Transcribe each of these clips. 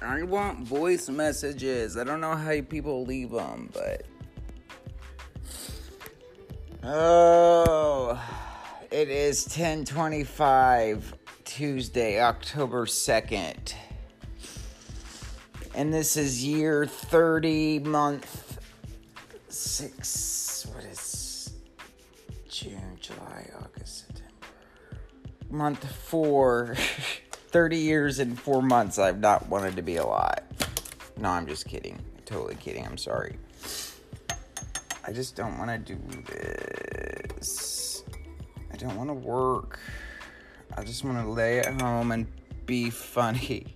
I want voice messages. I don't know how people leave them, but. Oh, it is 1025 Tuesday, October 2nd. And this is year 30, month 6. What is June, July, August, September? Month 4. 30 years and 4 months I've not wanted to be alive. No, I'm just kidding. Totally kidding. I'm sorry. I just don't want to do this. I don't want to work. I just want to lay at home and be funny.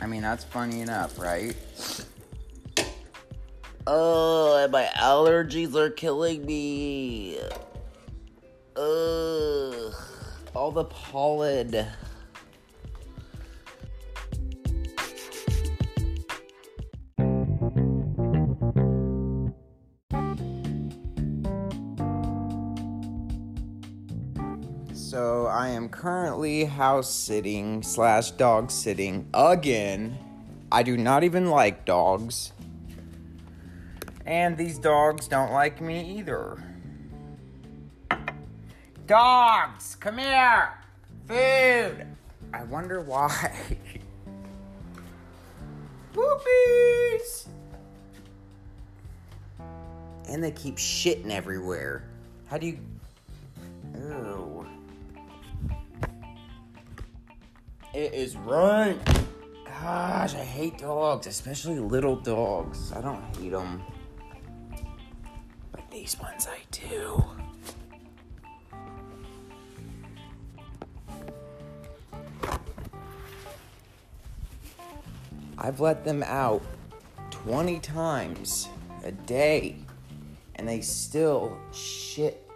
I mean, that's funny enough, right? Oh, my allergies are killing me. Ugh. All the pollen. So I am currently house sitting slash dog sitting again. I do not even like dogs. And these dogs don't like me either. Dogs, come here! Food! I wonder why. Poopies! And they keep shitting everywhere. How do you. Ew. It is run. Gosh, I hate dogs, especially little dogs. I don't hate them. But these ones I do. I've let them out 20 times a day and they still shit.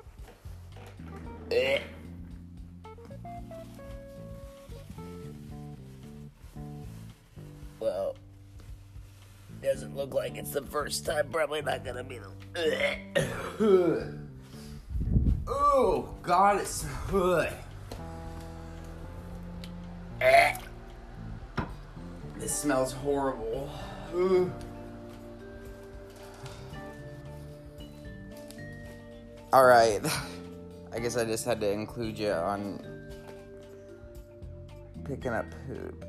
Ugh. Well, doesn't look like it's the first time. Probably not gonna be the. oh God, it's good. This smells horrible. All right. I guess I just had to include you on picking up poop.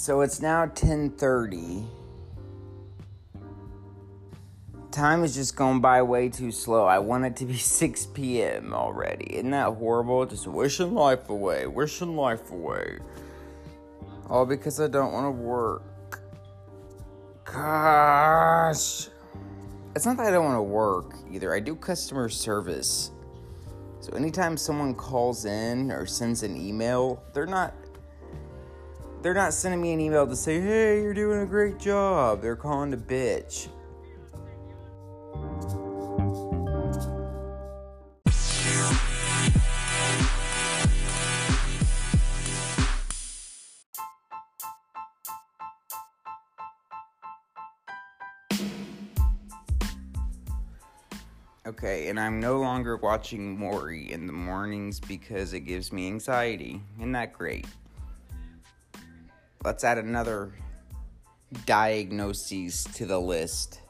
So it's now 10:30. Time is just going by way too slow. I want it to be 6 p.m. already. Isn't that horrible? Just wishing life away, wishing life away. All because I don't want to work. Gosh. It's not that I don't want to work either. I do customer service. So anytime someone calls in or sends an email, they're not they're not sending me an email to say, "Hey, you're doing a great job." They're calling to bitch. Okay, and I'm no longer watching Maury in the mornings because it gives me anxiety. Isn't that great? Let's add another diagnoses to the list.